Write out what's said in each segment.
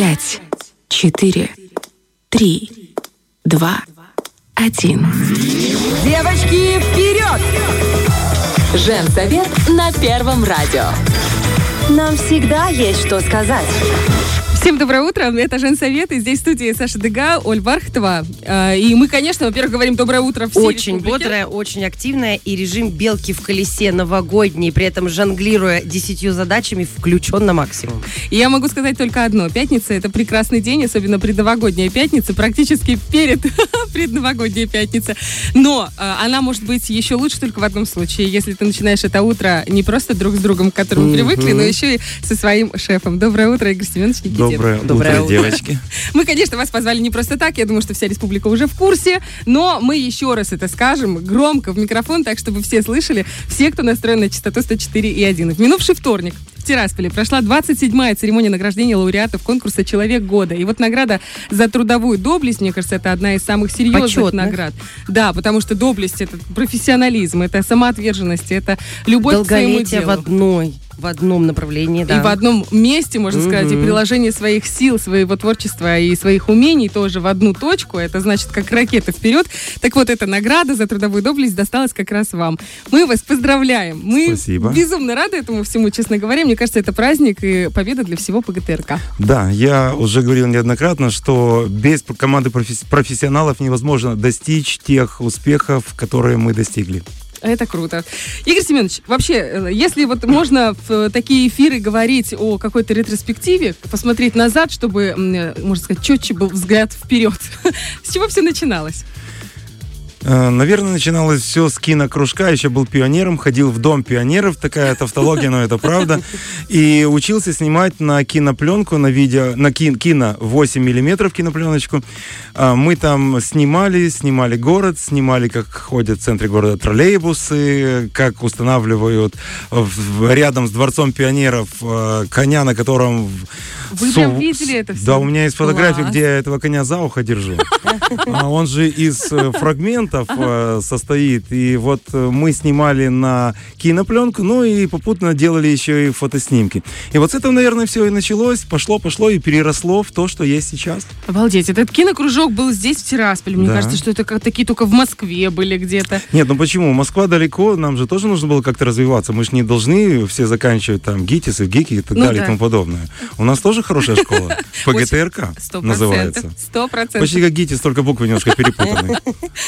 пять, четыре, три, два, один. Девочки, вперед! Женсовет на Первом радио. Нам всегда есть что сказать. Всем доброе утро, это Женсовет, и здесь в студии Саша Дега, Оль Бархтова. А, И мы, конечно, во-первых, говорим доброе утро всей Очень республике. бодрая, очень активная и режим белки в колесе новогодний, при этом жонглируя десятью задачами, включен на максимум. И я могу сказать только одно. Пятница – это прекрасный день, особенно предновогодняя пятница, практически перед предновогодняя пятница. Но а, она может быть еще лучше только в одном случае, если ты начинаешь это утро не просто друг с другом, к которому привыкли, но еще и со своим шефом. Доброе утро, Игорь Семенович Никитин. Доброе, Доброе утро, утро. девочки. Мы, конечно, вас позвали не просто так, я думаю, что вся республика уже в курсе, но мы еще раз это скажем громко в микрофон, так чтобы все слышали, все, кто настроен на частоту 104,1. В минувший вторник в Тирасполе прошла 27-я церемония награждения лауреатов конкурса «Человек года». И вот награда за трудовую доблесть, мне кажется, это одна из самых серьезных Почетных. наград. Да, потому что доблесть — это профессионализм, это самоотверженность, это любовь к своему делу. в одной, в одном направлении, да. И в одном месте, можно сказать, и приложение своих сил, своего творчества и своих умений тоже в одну точку. Это значит, как ракета вперед. Так вот, эта награда за трудовую доблесть досталась как раз вам. Мы вас поздравляем. Мы Спасибо. безумно рады этому всему, честно говоря. Мне кажется, это праздник и победа для всего ПГТРК. Да, я уже говорил неоднократно, что без команды професс- профессионалов невозможно достичь тех успехов, которые мы достигли. Это круто. Игорь Семенович, вообще, э, если вот можно в э, такие эфиры говорить о какой-то ретроспективе, посмотреть назад, чтобы, э, можно сказать, четче был взгляд вперед. С чего все начиналось? Э, Наверное, начиналось все с кинокружка. Еще был пионером, ходил в дом пионеров. Такая тавтология, но это правда. И учился снимать на кинопленку, на видео, на кин- кино 8 миллиметров кинопленочку. А, Мы там снимали, снимали город, снимали, как ходят в центре города троллейбусы, как устанавливают рядом с дворцом пионеров э, коня, на котором... Вы су- прям видели это всё? Да, у меня есть фотография, Класс. где я этого коня за ухо держу. А Он же из э, фрагментов э, состоит. И вот э, мы снимали на кинопленку, ну и попутно делали еще и фотоснимки. И вот с этого, наверное, все и началось. Пошло, пошло и переросло в то, что есть сейчас. Обалдеть, этот кинокружок был здесь, в Тирасполе. Мне Да. кажется, что это как такие только в Москве были где-то. Нет, ну почему? Москва далеко, нам же тоже нужно было как-то развиваться. Мы же не должны все заканчивать там ГИТИС и ГИКи и так Ну далее да. и тому подобное. У нас тоже хорошая школа. ПГТРК называется. Сто процентов. Почти как ГИТИС, только буквы немножко перепутаны.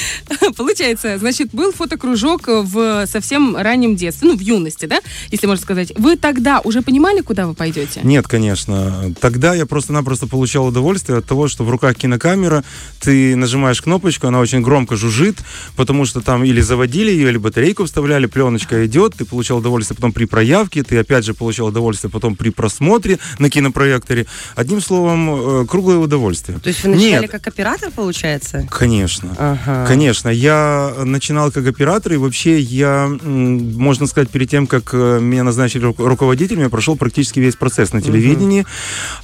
Получается, значит, был фотокружок в совсем раннем детстве, ну, в юности, да, если можно сказать. Вы тогда уже понимали, куда вы пойдете? Нет, конечно. Тогда я просто-напросто получал удовольствие от того, что в руках кинокамера, ты нажимаешь кнопочку, она очень громко жужжит, потому что там или заводили ее, или батарейку вставляли, пленочка идет, ты получал удовольствие потом при проявке, ты опять же получал удовольствие потом при просмотре на кинопроекторе. Одним словом, э, круглое удовольствие. То есть вы начинали Нет, как оператор, получается? Конечно. Ага. Конечно, я начинал как оператор, и вообще я, можно сказать, перед тем, как э, меня назначили ру- руководителем, я прошел практически весь процесс на телевидении,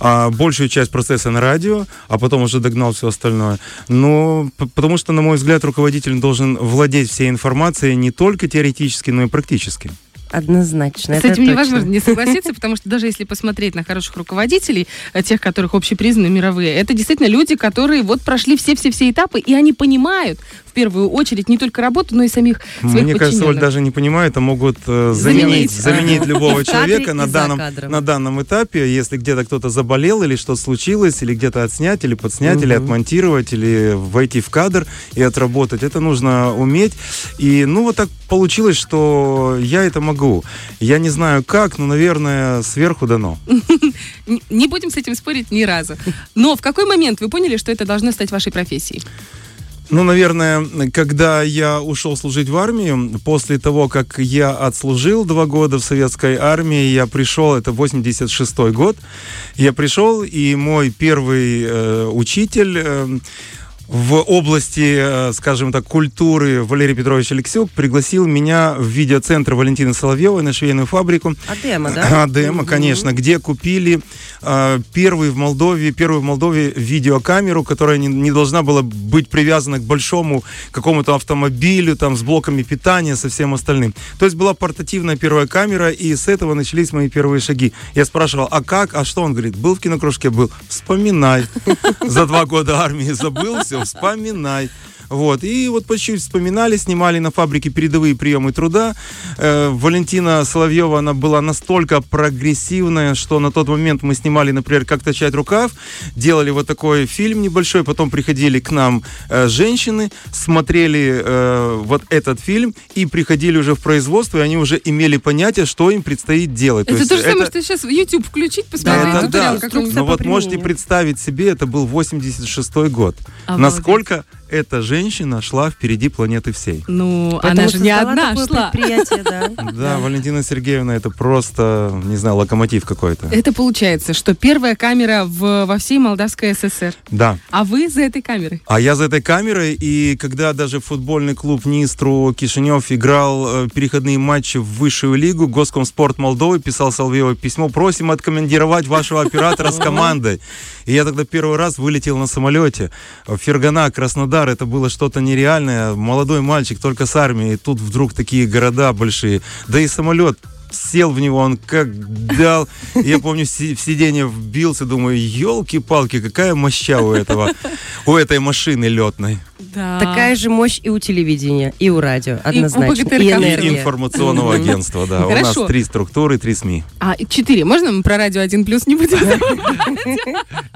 а, большую часть процесса на радио, а потом уже догнал все остальное. Но потому что, на мой взгляд, руководитель должен владеть всей информацией не только теоретически, но и практически. Однозначно. С это этим точно. невозможно не согласиться, потому что даже если посмотреть на хороших руководителей, э, тех, которых общепризнаны мировые, это действительно люди, которые вот прошли все-все-все этапы, и они понимают первую очередь не только работу, но и самих своих Мне кажется, Оль даже не понимает, а могут э, Заменить. заменить, заменить любого человека на данном, на данном этапе, если где-то кто-то заболел или что-то случилось, или где-то отснять, или подснять, или Мгм. отмонтировать, или войти в кадр и отработать. Это нужно уметь. И ну вот так получилось, что я это могу. Я не знаю как, но, наверное, сверху дано. Не будем с этим спорить ни разу. Но в какой момент вы поняли, что это должно стать вашей профессией? Ну, наверное, когда я ушел служить в армию, после того, как я отслужил два года в советской армии, я пришел, это 86 год, я пришел, и мой первый э, учитель, э, в области, э, скажем так, культуры Валерий Петрович Алексюк пригласил меня в видеоцентр Валентины Соловьевой на швейную фабрику. Адема, да? Адема, конечно, где купили э, первый в Молдове, первую в Молдове видеокамеру, которая не, не должна была быть привязана к большому какому-то автомобилю, там, с блоками питания, со всем остальным. То есть была портативная первая камера, и с этого начались мои первые шаги. Я спрашивал, а как, а что? Он говорит, был в кинокружке, был. Вспоминай. За два года армии забыл, все, вспоминай. Вот. И вот по чуть-чуть вспоминали, снимали на фабрике передовые приемы труда. Э, Валентина Соловьева, она была настолько прогрессивная, что на тот момент мы снимали, например, «Как точать рукав», делали вот такой фильм небольшой, потом приходили к нам э, женщины, смотрели э, вот этот фильм и приходили уже в производство, и они уже имели понятие, что им предстоит делать. Это есть то же самое, это- что сейчас в YouTube включить, да, посмотреть это туториал да. Но по вот можете представить себе, это был 86 год. Обалдеть. Насколько эта женщина шла впереди планеты всей. Ну, Поэтому она же не одна шла. да. Да, Валентина Сергеевна, это просто, не знаю, локомотив какой-то. Это получается, что первая камера в, во всей Молдавской ССР. Да. А вы за этой камерой. А я за этой камерой, и когда даже футбольный клуб Нистру Кишинев играл э, переходные матчи в высшую лигу, Госкомспорт Молдовы писал Соловьевой письмо, просим откомандировать вашего оператора с командой. И я тогда первый раз вылетел на самолете. Фергана, Краснодар, это было что-то нереальное. Молодой мальчик, только с армией, и тут вдруг такие города большие. Да и самолет сел в него, он как дал. Я помню, в сиденье вбился, думаю, елки-палки, какая моща у этого, у этой машины летной. Да. Такая же мощь и у телевидения, и у радио, однозначно. И И энергия. информационного агентства, да. У нас три структуры, три СМИ. А, и четыре. Можно мы про радио один плюс не будем?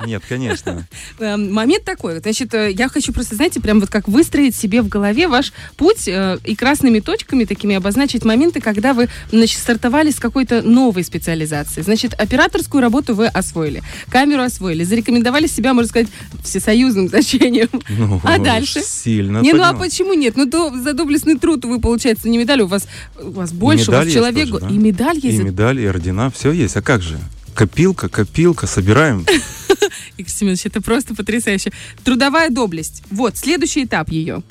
Нет, конечно. Эм, Момент такой. Значит, э, я хочу просто, знаете, прям вот как выстроить себе в голове ваш путь э, и красными точками такими обозначить моменты, когда вы, значит, стартовали с какой-то новой специализации. Значит, операторскую работу вы освоили, камеру освоили, зарекомендовали себя, можно сказать, всесоюзным значением. Ну, А дальше? Сильно. Не, ну а поднял. почему нет? Ну до- за доблестный труд вы, получается, не медаль, у вас, у вас больше, у вас человек, тоже, да. и медаль есть. И медаль, и ордена, все есть. А как же? Копилка, копилка, собираем. Игорь Семенович, это просто потрясающе. Трудовая доблесть. Вот, следующий этап ее.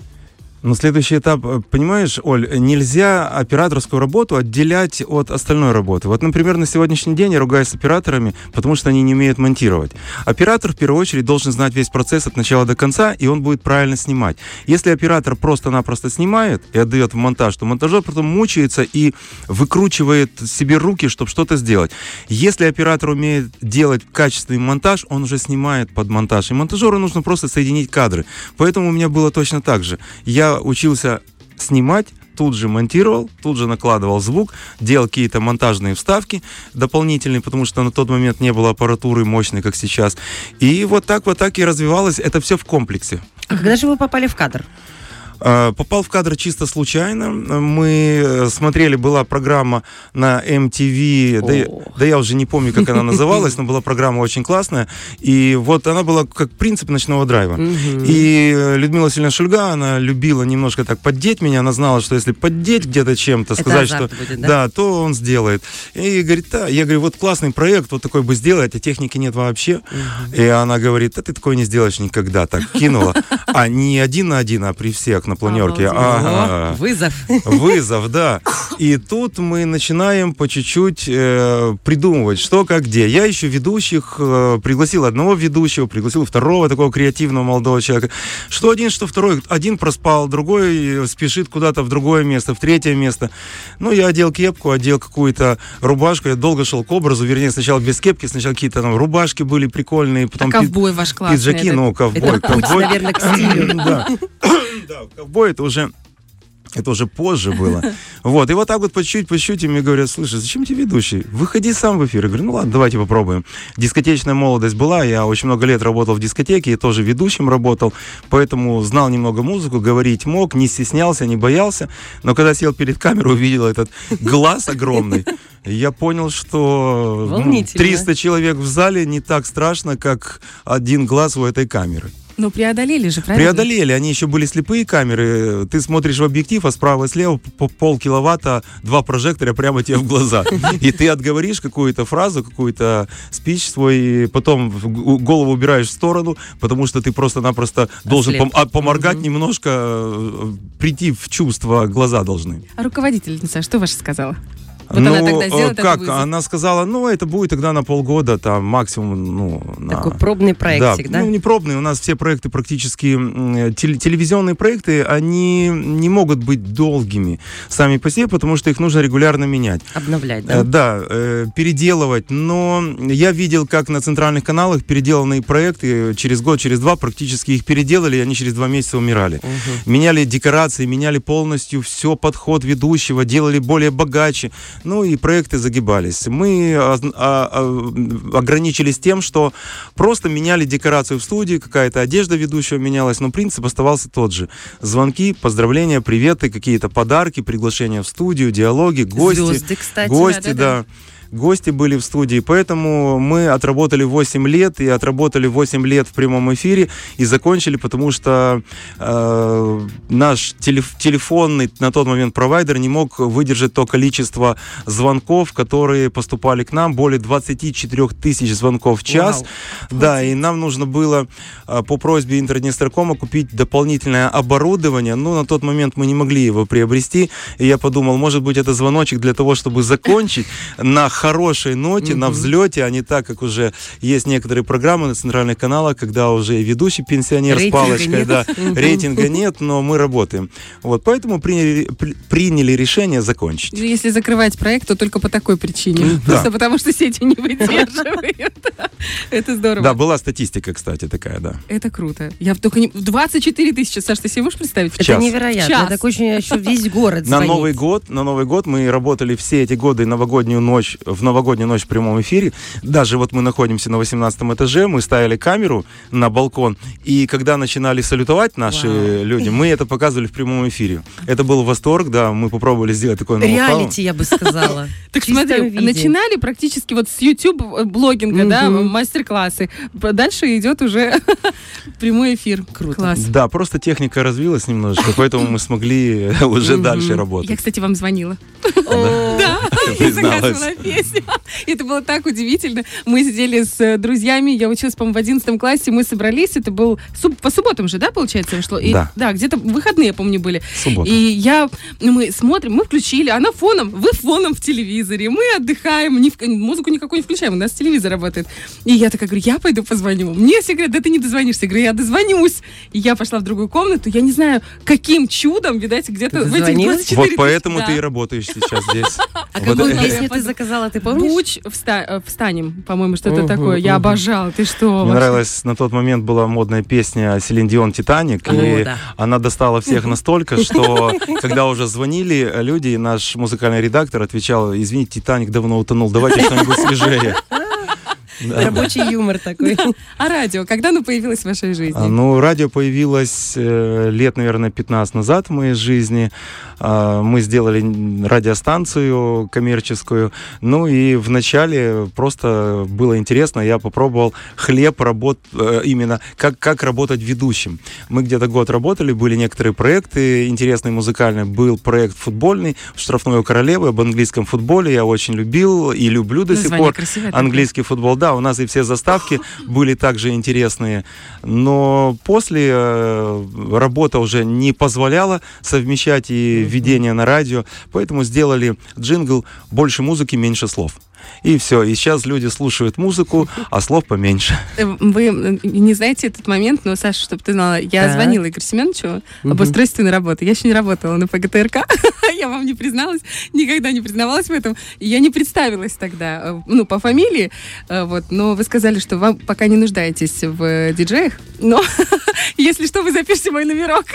Но следующий этап, э, понимаешь, Оль, нельзя операторскую работу отделять от остальной работы. Вот, например, на сегодняшний день я ругаюсь с операторами, потому что они не умеют монтировать. Оператор, в первую очередь, должен знать весь процесс от начала до конца, и он будет правильно снимать. Если оператор просто-напросто снимает и отдает в монтаж, то монтажер потом мучается и выкручивает себе руки, чтобы что-то сделать. Если оператор умеет делать качественный монтаж, он уже снимает под монтаж. И монтажеру нужно просто соединить кадры. Поэтому у меня было точно так же. Я учился снимать, тут же монтировал, тут же накладывал звук, делал какие-то монтажные вставки дополнительные, потому что на тот момент не было аппаратуры мощной, как сейчас. И вот так вот так и развивалось. Это все в комплексе. А когда же вы попали в кадр? Э, Попал в кадр чисто случайно. Мы э, смотрели, была программа на MTV, да, я- да я уже не помню, как она называлась, но была программа очень классная. И вот она была как принцип ночного драйва. И э, Людмила Васильевна Шульга, она любила немножко так поддеть меня. Она знала, что если поддеть где-то чем-то, сказать, что будет, да? да, то он сделает. И говорит, да, я говорю, вот классный проект, вот такой бы сделать, а техники нет вообще. И она говорит, да ты такой не сделаешь никогда, так кинула. А не один на один, а при всех на планерке. О, Вызов. Вызов, да. И тут мы начинаем по чуть-чуть э, придумывать, что, как, где. Я ищу ведущих, э, пригласил одного ведущего, пригласил второго такого креативного молодого человека. Что один, что второй. Один проспал, другой спешит куда-то в другое место, в третье место. Ну, я одел кепку, одел какую-то рубашку. Я долго шел к образу, вернее, сначала без кепки, сначала какие-то там рубашки были прикольные, А потом пи- ковбой ваш классный. пиджаки, это- ну, ковбой, Это путь, ковбой. наверное, к стилю. Да. Да, ковбой это уже это уже позже было. Вот, и вот так вот по чуть-чуть, по чуть-чуть, и мне говорят, слушай, зачем тебе ведущий? Выходи сам в эфир. Я говорю, ну ладно, давайте попробуем. Дискотечная молодость была, я очень много лет работал в дискотеке, и тоже ведущим работал, поэтому знал немного музыку, говорить мог, не стеснялся, не боялся, но когда сел перед камерой, увидел этот глаз огромный, я понял, что ну, Волнительно. 300 человек в зале не так страшно, как один глаз у этой камеры. Ну, преодолели же, правильно? Преодолели, они еще были слепые камеры. Ты смотришь в объектив, а справа и слева по полкиловатта два прожектора прямо тебе в глаза. И ты отговоришь какую-то фразу, какую-то спич свой, и потом голову убираешь в сторону, потому что ты просто-напросто должен пом- а, поморгать немножко, э, прийти в чувство глаза должны. А руководительница что ваша сказала? Вот она тогда э, сделает этот как? вызов. Она сказала, ну, это будет тогда на полгода, там, максимум, ну, на... Такой пробный проектик, да? Ну, не пробный, у нас все проекты практически, теле- телевизионные проекты, они не могут быть долгими сами по себе, потому что их нужно регулярно менять. Обновлять, Э, да? Да, э, переделывать. Но я видел, как на центральных каналах переделанные проекты через год, через два практически их переделали, и они через два месяца умирали. Меняли декорации, меняли полностью все, подход ведущего, делали более богаче. Ну и проекты загибались. Мы а, а, а, ограничились тем, что просто меняли декорацию в студии, какая-то одежда ведущего менялась, но принцип оставался тот же. Звонки, поздравления, приветы, какие-то подарки, приглашения в студию, диалоги, гости. Звезды, кстати. Гости, Да-да-да. да. Гости были в студии, поэтому мы отработали 8 лет и отработали 8 лет в прямом эфире и закончили, потому что э, наш телеф- телефонный на тот момент провайдер не мог выдержать то количество звонков, которые поступали к нам, более 24 тысяч звонков в час. Вау. Да, и нам нужно было э, по просьбе Интернестеркома купить дополнительное оборудование, но на тот момент мы не могли его приобрести, и я подумал, может быть, это звоночек для того, чтобы закончить на хорошей ноте, на взлете, а не так, как уже есть некоторые программы на центральных каналах, когда уже и ведущий пенсионер с Рейтинга палочкой, нет. да, рейтинга нет, но мы работаем. Вот, поэтому приняли, при- приняли решение закончить. Ну, Если закрывать проект, то только по такой причине. Просто потому, что сетью не выдерживает. Это здорово. Да, была статистика, кстати, такая, да. Это круто. Я только не... 24 тысячи, Саш, ты себе можешь представить? Это невероятно. Час. Так очень еще весь город На. Новый год, на Новый год мы работали все эти годы новогоднюю ночь, в новогоднюю ночь в прямом эфире. Даже вот мы находимся на 18 этаже, мы ставили камеру на балкон, и когда начинали салютовать наши Вау. люди, мы это показывали в прямом эфире. Это был восторг, да, мы попробовали сделать такой Реалити, я бы сказала. Так смотри, начинали практически вот с YouTube блогинга, да, мастер-классы. Дальше идет уже прямой эфир. Круто. Класс. Да, просто техника развилась немножечко, поэтому мы смогли уже дальше Я, работать. кстати, вам звонила. Да, я Призналась. заказывала песню. Это было так удивительно. Мы сидели с э, друзьями, я училась, по-моему, в 11 классе, мы собрались, это был суб- по субботам же, да, получается, шло? И- Да. Да, где-то выходные, я помню, были. Суббота. И я, ну, мы смотрим, мы включили, она фоном, вы фоном в телевизоре, мы отдыхаем, ни в- музыку никакую не включаем, у нас телевизор работает. И я такая говорю, я пойду позвоню. Мне все говорят, да ты не дозвонишься. Я говорю, я дозвонюсь. И я пошла в другую комнату, я не знаю, каким чудом, видать, где-то в этих дозвонилась? 24 Вот поэтому да. ты и работаешь сейчас здесь. А какую это- песню ты заказала, ты помнишь? Буч вста- э, встанем, по-моему, что-то такое. Я мгм. обожала. Ты что? Мне нравилась на тот момент была модная песня Селин Дион «Титаник», и она достала всех настолько, что когда уже звонили люди, наш музыкальный редактор отвечал, извините, «Титаник давно утонул, давайте что-нибудь свежее». Да. Рабочий юмор такой. А радио, когда оно появилось в вашей жизни? А, Ну, радио появилось э, лет, наверное, 15 назад в моей жизни. А, Мы сделали радиостанцию коммерческую. Ну и вначале просто было интересно. Я попробовал хлеб работ э, именно как, как работать ведущим. Мы где-то год работали, были некоторые проекты интересные музыкальные. Был проект футбольный «Штрафной у королевы» об английском футболе. Я очень любил и люблю до сих Название пор. красивое такое. Английский футбол, да, у нас и все заставки были также интересные. Но после э, работа уже не позволяла совмещать и ведение на радио, поэтому сделали джингл «Больше музыки, меньше слов». И все, и сейчас люди слушают музыку, а слов поменьше. Э, Вы не знаете этот момент, но, Саша, чтобы ты знала, я Так. звонила Игорю Семеновичу об устройственной работе. Я еще не работала на ПГТРК. я вам не призналась, никогда не признавалась в этом. И я не представилась тогда, э, ну, по фамилии. э, Вот, но вы сказали, что вам пока не нуждаетесь в диджеях. Но если что, вы запишите мой номерок.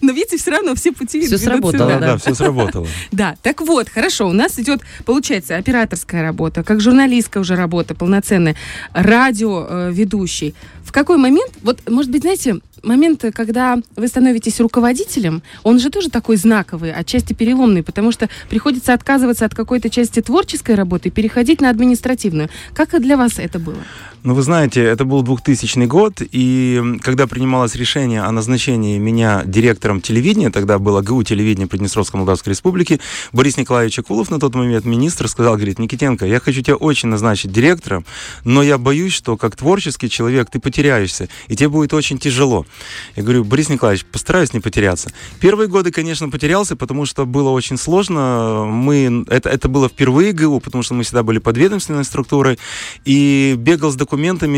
но видите, все равно все пути ведут сработало. Да, да, все сработало. Да, так вот, хорошо, у нас идет, получается, операторская работа, как журналистская уже работа полноценная, радио э. В какой момент, вот, может быть, знаете, момент, э, когда вы становитесь руководителем, он же тоже такой знаковый, отчасти переломный, потому что приходится отказываться от какой-то части творческой работы и переходить на административную. Как для вас это было? Ну, вы знаете, это был 2000 год, и когда принималось решение о назначении меня директором телевидения, тогда было ГУ телевидения Приднестровской Молдавской Республики, Борис Николаевич Акулов, на тот момент министр, сказал, говорит, Никитенко, я хочу тебя очень назначить директором, но я боюсь, что как творческий человек ты потеряешься, и тебе будет очень тяжело. Я говорю, Борис Николаевич, постараюсь не потеряться. Первые годы, конечно, потерялся, потому что было очень сложно. Мы, это, это было впервые ГУ, потому что мы всегда были подведомственной структурой, и бегал с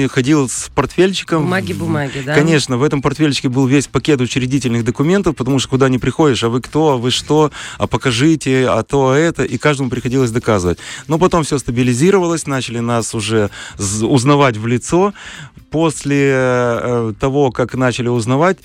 ходил с портфельчиком. Бумаги, бумаги, да? Конечно, в этом портфельчике был весь пакет учредительных документов, потому что куда не приходишь, а вы кто, а вы что, а покажите, а то, а это, и каждому приходилось доказывать. Но потом все стабилизировалось, начали нас уже узнавать в лицо. После э, того, как начали узнавать,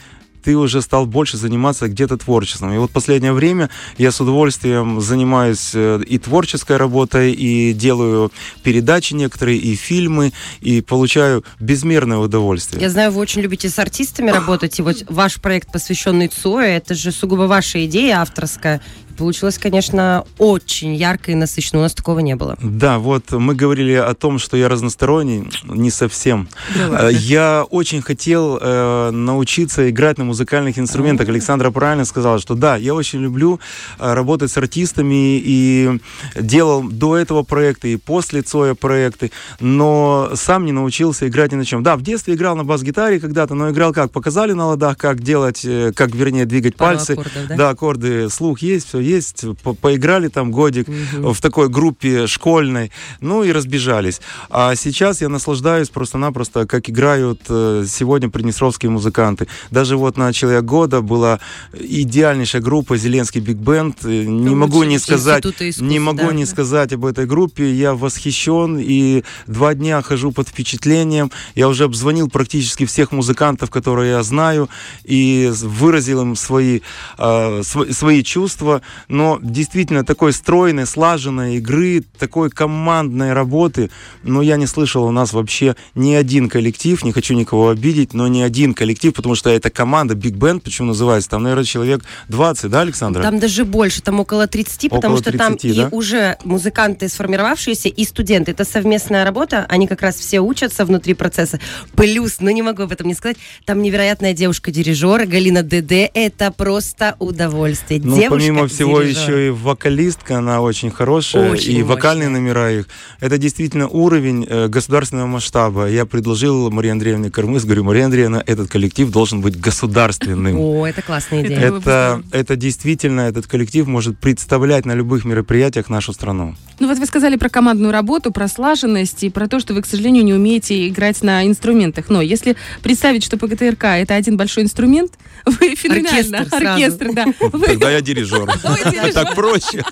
ты уже стал больше заниматься где-то творчеством. И вот последнее время я с удовольствием занимаюсь э, и творческой работой, и делаю передачи некоторые, и фильмы, и получаю безмерное удовольствие. Я знаю, вы очень любите с артистами работать, и вот ваш проект, посвященный Цое, это же сугубо ваша идея авторская. Получилось, конечно, очень ярко и насыщенно. У нас такого не было. Да, вот мы говорили о том, что я разносторонний. Не совсем. Э, я очень хотел э, научиться играть на музыкальных инструментах. Александра правильно сказала, что да, я очень люблю э, работать с артистами и делал до этого проекты и после Цоя проекты, но сам не научился играть ни на чем. Да, в детстве играл на бас-гитаре когда-то, но играл как? Показали на ладах, как делать, как, вернее, двигать Пару пальцы. Аккордов, да? да, аккорды, слух есть, все есть, по поиграли там годик угу. в такой группе школьной, ну и разбежались. А сейчас я наслаждаюсь просто-напросто, как играют э, сегодня приднестровские музыканты. Даже вот на «Человек года» была идеальнейшая группа «Зеленский Биг Бенд». Э, не могу не сказать, не могу да, не сказать об этой группе. Я восхищен и два дня хожу под впечатлением. Я уже обзвонил практически всех музыкантов, которые я знаю, и выразил им свои, э, свои чувства но действительно такой стройной, слаженной игры, такой командной работы, но я не слышал у нас вообще ни один коллектив, не хочу никого обидеть, но ни один коллектив, потому что это команда Big Band, почему называется, там, наверное, человек 20, да, Александра? Там даже больше, там около 30, около потому что 30, там да? и уже музыканты сформировавшиеся, и студенты. Это совместная работа, они как раз все учатся внутри процесса. Плюс, ну не могу об этом не сказать, там невероятная девушка-дирижер Галина ДД, это просто удовольствие. Ну, Девушка помимо всего всего еще и вокалистка, она очень хорошая, очень и мощная. вокальные номера их. Это действительно уровень э, государственного масштаба. Я предложил Марии Андреевне Кормыс, говорю, Мария Андреевна, этот коллектив должен быть государственным. О, это классная идея. Это, это действительно, этот коллектив может представлять на любых мероприятиях нашу страну. Ну вот вы сказали про командную работу, про слаженность и про то, что вы, к сожалению, не умеете играть на инструментах. Но если представить, что ПГТРК это один большой инструмент, вы феноменально. Оркестр, Оркестр да. Тогда я дирижер. Так проще.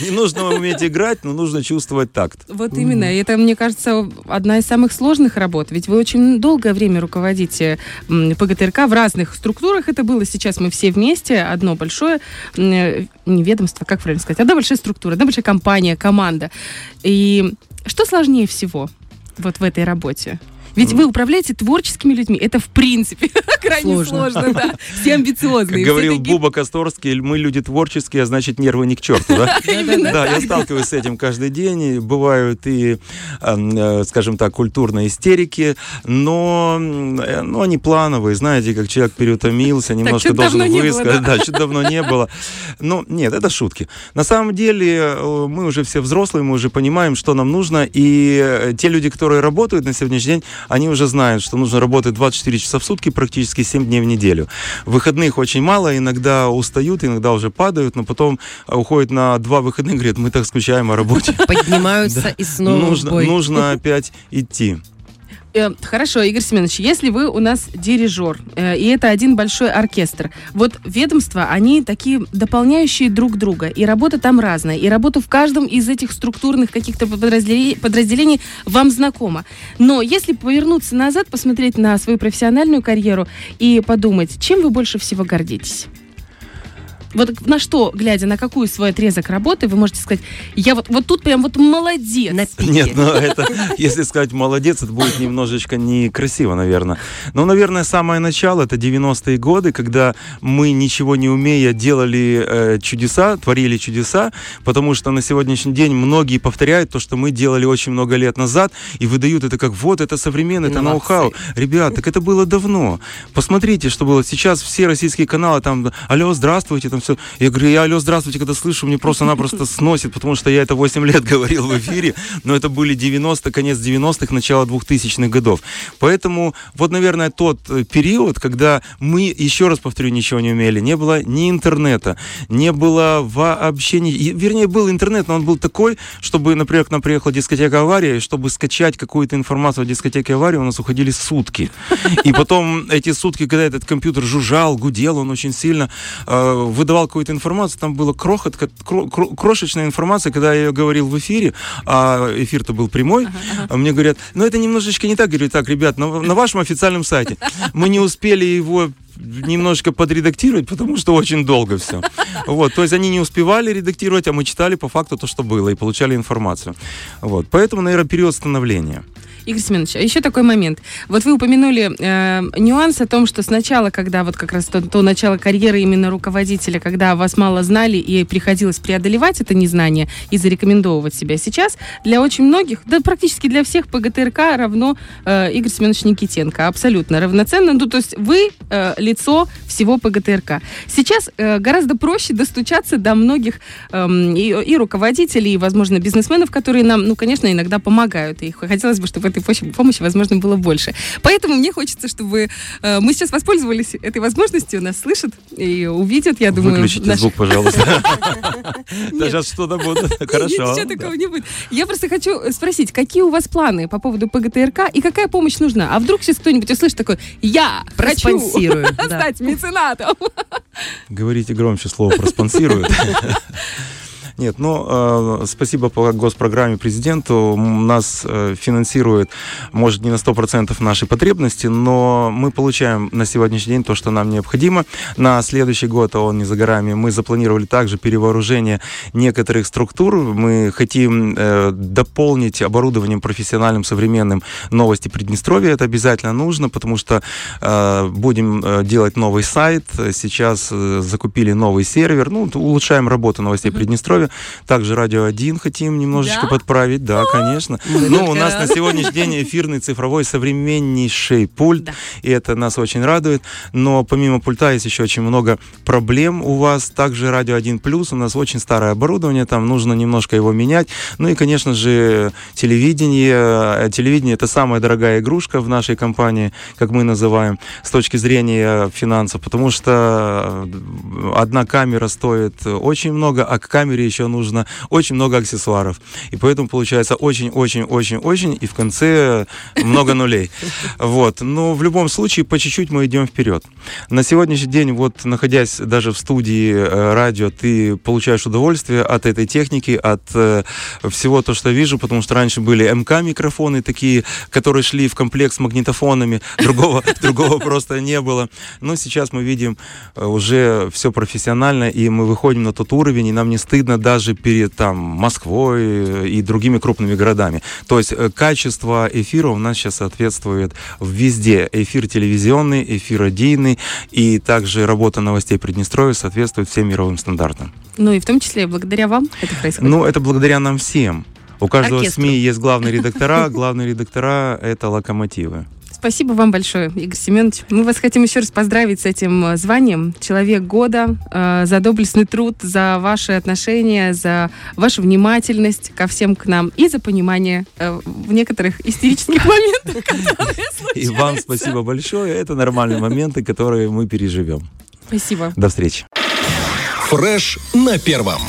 Не нужно уметь играть, но нужно чувствовать такт. Вот именно. И это, мне кажется, одна из самых сложных работ. Ведь вы очень долгое время руководите ПГТРК в разных структурах. Это было сейчас мы все вместе, одно большое не ведомство, как правильно сказать, одна большая структура, одна большая компания, команда. И что сложнее всего вот в этой работе? Ведь вы управляете творческими людьми. Это в принципе крайне сложно, сложно да. Все амбициозные. Как говорил такие... Буба Косторский, мы люди творческие, а значит нервы не к черту. Да, да я сталкиваюсь с этим каждый день. Бывают и, э, скажем так, культурные истерики, но э, ну, они плановые. Знаете, как человек переутомился, немножко должен высказать. Да, что давно не было. Но нет, это шутки. На самом деле э, мы уже все взрослые, мы уже понимаем, что нам нужно. И те люди, которые работают на сегодняшний день, они уже знают, что нужно работать 24 часа в сутки, практически 7 дней в неделю. Выходных очень мало, иногда устают, иногда уже падают, но потом уходят на два выходных, говорят, мы так скучаем о работе. Поднимаются и снова нужно, нужно опять идти. Э, хорошо, Игорь Семенович, если вы у нас дирижер, э, и это один большой оркестр, вот ведомства, они такие дополняющие друг друга, и работа там разная, и работа в каждом из этих структурных каких-то подразделений, подразделений вам знакома. Но если повернуться назад, посмотреть на свою профессиональную карьеру и подумать, чем вы больше всего гордитесь? Вот на что, глядя на какую свой отрезок работы, вы можете сказать, я вот, вот тут прям вот молодец. На Нет, ну это, если сказать молодец, это будет немножечко некрасиво, наверное. Но, наверное, самое начало, это 90-е годы, когда мы, ничего не умея, делали э, чудеса, творили чудеса, потому что на сегодняшний день многие повторяют то, что мы делали очень много лет назад, и выдают это как вот, это современно, это ноу-хау. Ребят, так это было давно. Посмотрите, что было. Сейчас все российские каналы там, алло, здравствуйте, там все. Я говорю, я алло, здравствуйте, когда слышу, мне просто-напросто сносит, потому что я это 8 лет говорил в эфире, но это были 90 конец 90-х, начало 2000-х годов. Поэтому вот, наверное, тот э, период, когда мы, еще раз повторю, ничего не умели, не было ни интернета, не было вообще, ни... вернее, был интернет, но он был такой, чтобы, например, к нам приехала дискотека «Авария», и чтобы скачать какую-то информацию о дискотеке «Авария», у нас уходили сутки. И потом эти сутки, когда этот компьютер жужжал, гудел, он очень сильно э, выдавал какую-то информацию, там было крохот, кро, крошечная информация, когда я ее говорил в эфире, а эфир-то был прямой, ага, ага. мне говорят, ну это немножечко не так, говорю, так, ребят, на, на вашем официальном сайте мы не успели его немножко подредактировать, потому что очень долго все. Вот, то есть они не успевали редактировать, а мы читали по факту то, что было, и получали информацию. Вот, поэтому, наверное, период становления. Игорь Семенович, а еще такой момент. Вот вы упомянули э, нюанс о том, что сначала, когда вот как раз то, то начало карьеры именно руководителя, когда вас мало знали и приходилось преодолевать это незнание и зарекомендовывать себя сейчас, для очень многих, да практически для всех ПГТРК равно э, Игорь Семенович Никитенко. Абсолютно равноценно. Ну, то есть вы э, лицо всего ПГТРК. Сейчас э, гораздо проще достучаться до многих э, и, и руководителей, и, возможно, бизнесменов, которые нам, ну, конечно, иногда помогают. И хотелось бы, чтобы этой помощи, возможно, было больше. Поэтому мне хочется, чтобы э, мы сейчас воспользовались этой возможностью, нас слышат и увидят, я думаю. Выключите наш... звук, пожалуйста. Сейчас что-то будет. Хорошо. Ничего такого не будет. Я просто хочу спросить, какие у вас планы по поводу ПГТРК и какая помощь нужна? А вдруг сейчас кто-нибудь услышит такой, я хочу стать меценатом. Говорите громче слово проспонсируют. Нет, ну, э, спасибо по госпрограмме президенту. Нас э, финансирует, может, не на 100% нашей потребности, но мы получаем на сегодняшний день то, что нам необходимо. На следующий год, а он не за горами, мы запланировали также перевооружение некоторых структур. Мы хотим э, дополнить оборудованием профессиональным, современным новости Приднестровья. Это обязательно нужно, потому что э, будем э, делать новый сайт. Сейчас э, закупили новый сервер. Ну, улучшаем работу новостей mm-hmm. Также радио 1 хотим немножечко да? подправить. Да, конечно. Ну, у нас на сегодняшний день эфирный цифровой современнейший пульт, да. и это нас очень радует. Но помимо пульта есть еще очень много проблем у вас. Также радио 1 плюс, у нас очень старое оборудование, там нужно немножко его менять. Ну и, конечно же, телевидение. Телевидение это самая дорогая игрушка в нашей компании, как мы называем, с точки зрения финансов, потому что одна камера стоит очень много, а к камере еще еще нужно очень много аксессуаров. И поэтому получается очень-очень-очень-очень, и в конце много нулей. Вот. Но в любом случае, по чуть-чуть мы идем вперед. На сегодняшний день, вот находясь даже в студии э, радио, ты получаешь удовольствие от этой техники, от э, всего то, что вижу, потому что раньше были МК-микрофоны такие, которые шли в комплект с магнитофонами, другого, другого просто не было. Но сейчас мы видим э, уже все профессионально, и мы выходим на тот уровень, и нам не стыдно даже перед там, Москвой и другими крупными городами. То есть э, качество эфира у нас сейчас соответствует везде. Эфир телевизионный, эфир радийный и также работа новостей Приднестровья соответствует всем мировым стандартам. Ну и в том числе благодаря вам это происходит? Ну, это благодаря нам всем. У каждого Оркестру. СМИ есть главные редактора, главные редактора — это локомотивы. Спасибо вам большое, Игорь Семенович. Мы вас хотим еще раз поздравить с этим э, званием «Человек года», э, за доблестный труд, за ваши отношения, за вашу внимательность ко всем к нам и за понимание э, в некоторых истерических моментах, которые И вам спасибо большое. Это нормальные моменты, которые мы переживем. Спасибо. До встречи. Фреш на первом.